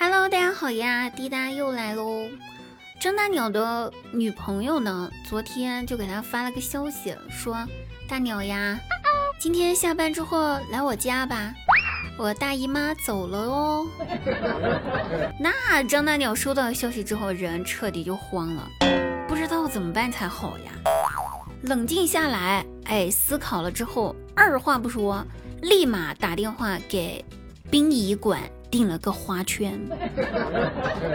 Hello，大家好呀，滴答又来喽。张大鸟的女朋友呢，昨天就给他发了个消息，说大鸟呀，今天下班之后来我家吧，我大姨妈走了哦。那张大鸟收到消息之后，人彻底就慌了，不知道怎么办才好呀。冷静下来，哎，思考了之后，二话不说，立马打电话给殡仪馆订了个花圈。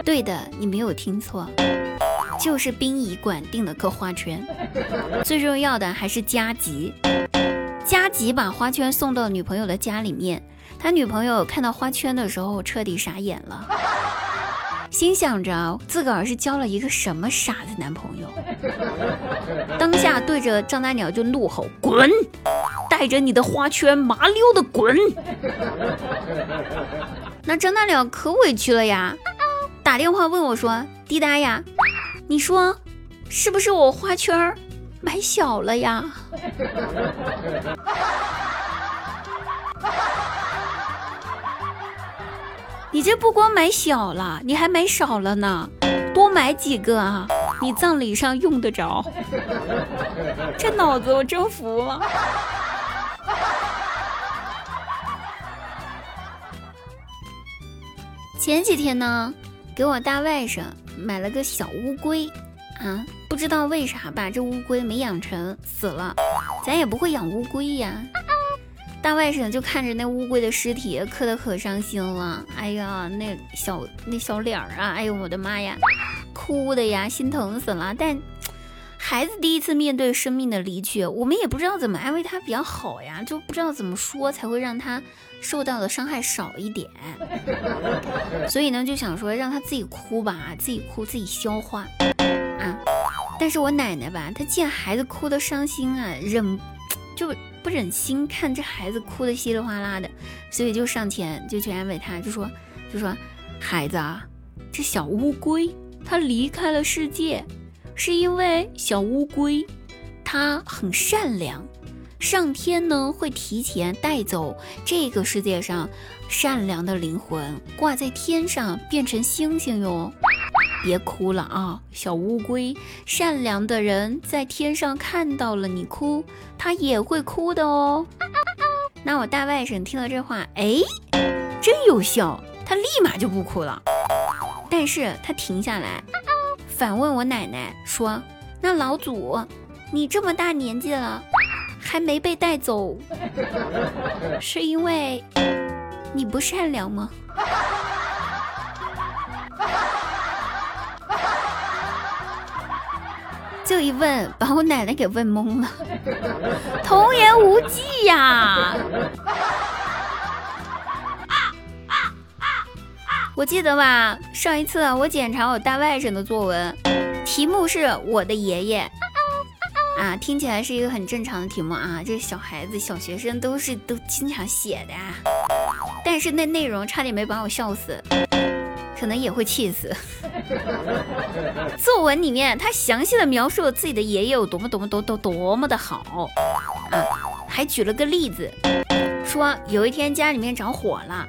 对的，你没有听错，就是殡仪馆订了个花圈。最重要的还是加急，加急把花圈送到女朋友的家里面。他女朋友看到花圈的时候，彻底傻眼了。心想着自个儿是交了一个什么傻子男朋友，当下对着张大鸟就怒吼：“滚！带着你的花圈麻溜的滚！” 那张大鸟可委屈了呀，打电话问我说：“滴答呀，你说是不是我花圈买小了呀？” 你这不光买小了，你还买少了呢，多买几个啊！你葬礼上用得着。这脑子我真服了。前几天呢，给我大外甥买了个小乌龟，啊，不知道为啥把这乌龟没养成，死了，咱也不会养乌龟呀。大外甥就看着那乌龟的尸体，磕得可伤心了。哎呀，那小那小脸儿啊，哎呦我的妈呀，哭的呀，心疼死了。但孩子第一次面对生命的离去，我们也不知道怎么安慰他比较好呀，就不知道怎么说才会让他受到的伤害少一点。所以呢，就想说让他自己哭吧，自己哭自己消化啊。但是我奶奶吧，她见孩子哭得伤心啊，忍就。不忍心看这孩子哭得稀里哗啦的，所以就上前就去安慰他，就说就说孩子啊，这小乌龟它离开了世界，是因为小乌龟它很善良，上天呢会提前带走这个世界上善良的灵魂，挂在天上变成星星哟。别哭了啊，小乌龟！善良的人在天上看到了你哭，他也会哭的哦。那我大外甥听了这话，哎，真有效，他立马就不哭了。但是他停下来，反问我奶奶说：“那老祖，你这么大年纪了，还没被带走，是因为你不善良吗？” 这一问，把我奶奶给问懵了，童言无忌呀！我记得吧，上一次我检查我大外甥的作文，题目是我的爷爷 啊，听起来是一个很正常的题目啊，这小孩子、小学生都是都经常写的，啊但是那内容差点没把我笑死。可能也会气死。作文里面，他详细的描述了自己的爷爷有多么多么多多多么的好啊，还举了个例子，说有一天家里面着火了，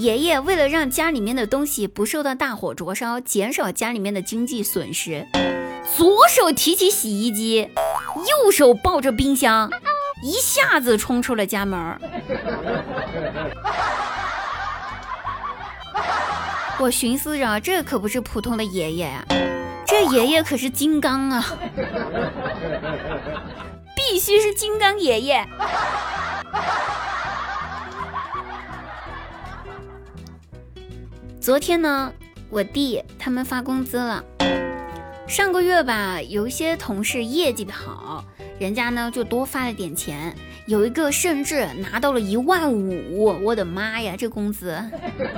爷爷为了让家里面的东西不受到大火灼烧，减少家里面的经济损失，左手提起洗衣机，右手抱着冰箱，一下子冲出了家门。我寻思着，这可不是普通的爷爷呀，这爷爷可是金刚啊，必须是金刚爷爷。昨天呢，我弟他们发工资了，上个月吧，有一些同事业绩好，人家呢就多发了点钱。有一个甚至拿到了一万五，我的妈呀，这工资！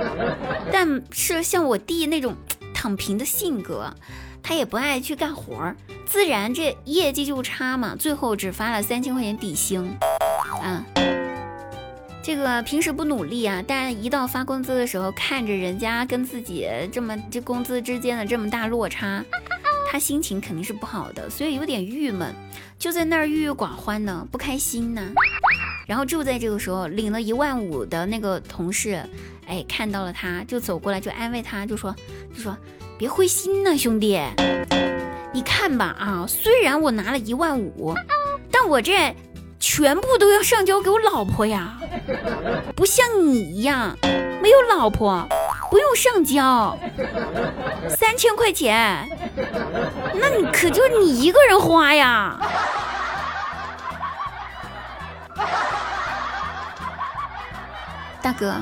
但是像我弟那种躺平的性格，他也不爱去干活儿，自然这业绩就差嘛。最后只发了三千块钱底薪，啊，这个平时不努力啊，但一到发工资的时候，看着人家跟自己这么这工资之间的这么大落差。他心情肯定是不好的，所以有点郁闷，就在那儿郁郁寡欢呢，不开心呢。然后就在这个时候，领了一万五的那个同事哎，看到了他，就走过来就安慰他，就说就说别灰心呐，兄弟，你看吧啊，虽然我拿了一万五，但我这全部都要上交给我老婆呀，不像你一样没有老婆。不用上交，三千块钱，那你可就你一个人花呀，大哥，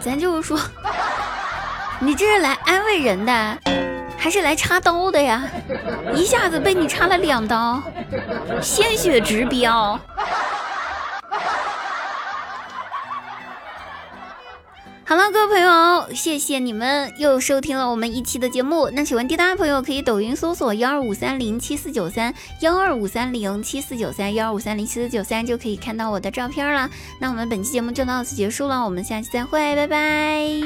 咱就是说，你这是来安慰人的，还是来插刀的呀？一下子被你插了两刀，鲜血直飙。好了，各位朋友，谢谢你们又收听了我们一期的节目。那喜欢滴答的朋友可以抖音搜索幺二五三零七四九三幺二五三零七四九三幺二五三零七四九三就可以看到我的照片了。那我们本期节目就到此结束了，我们下期再会，拜拜。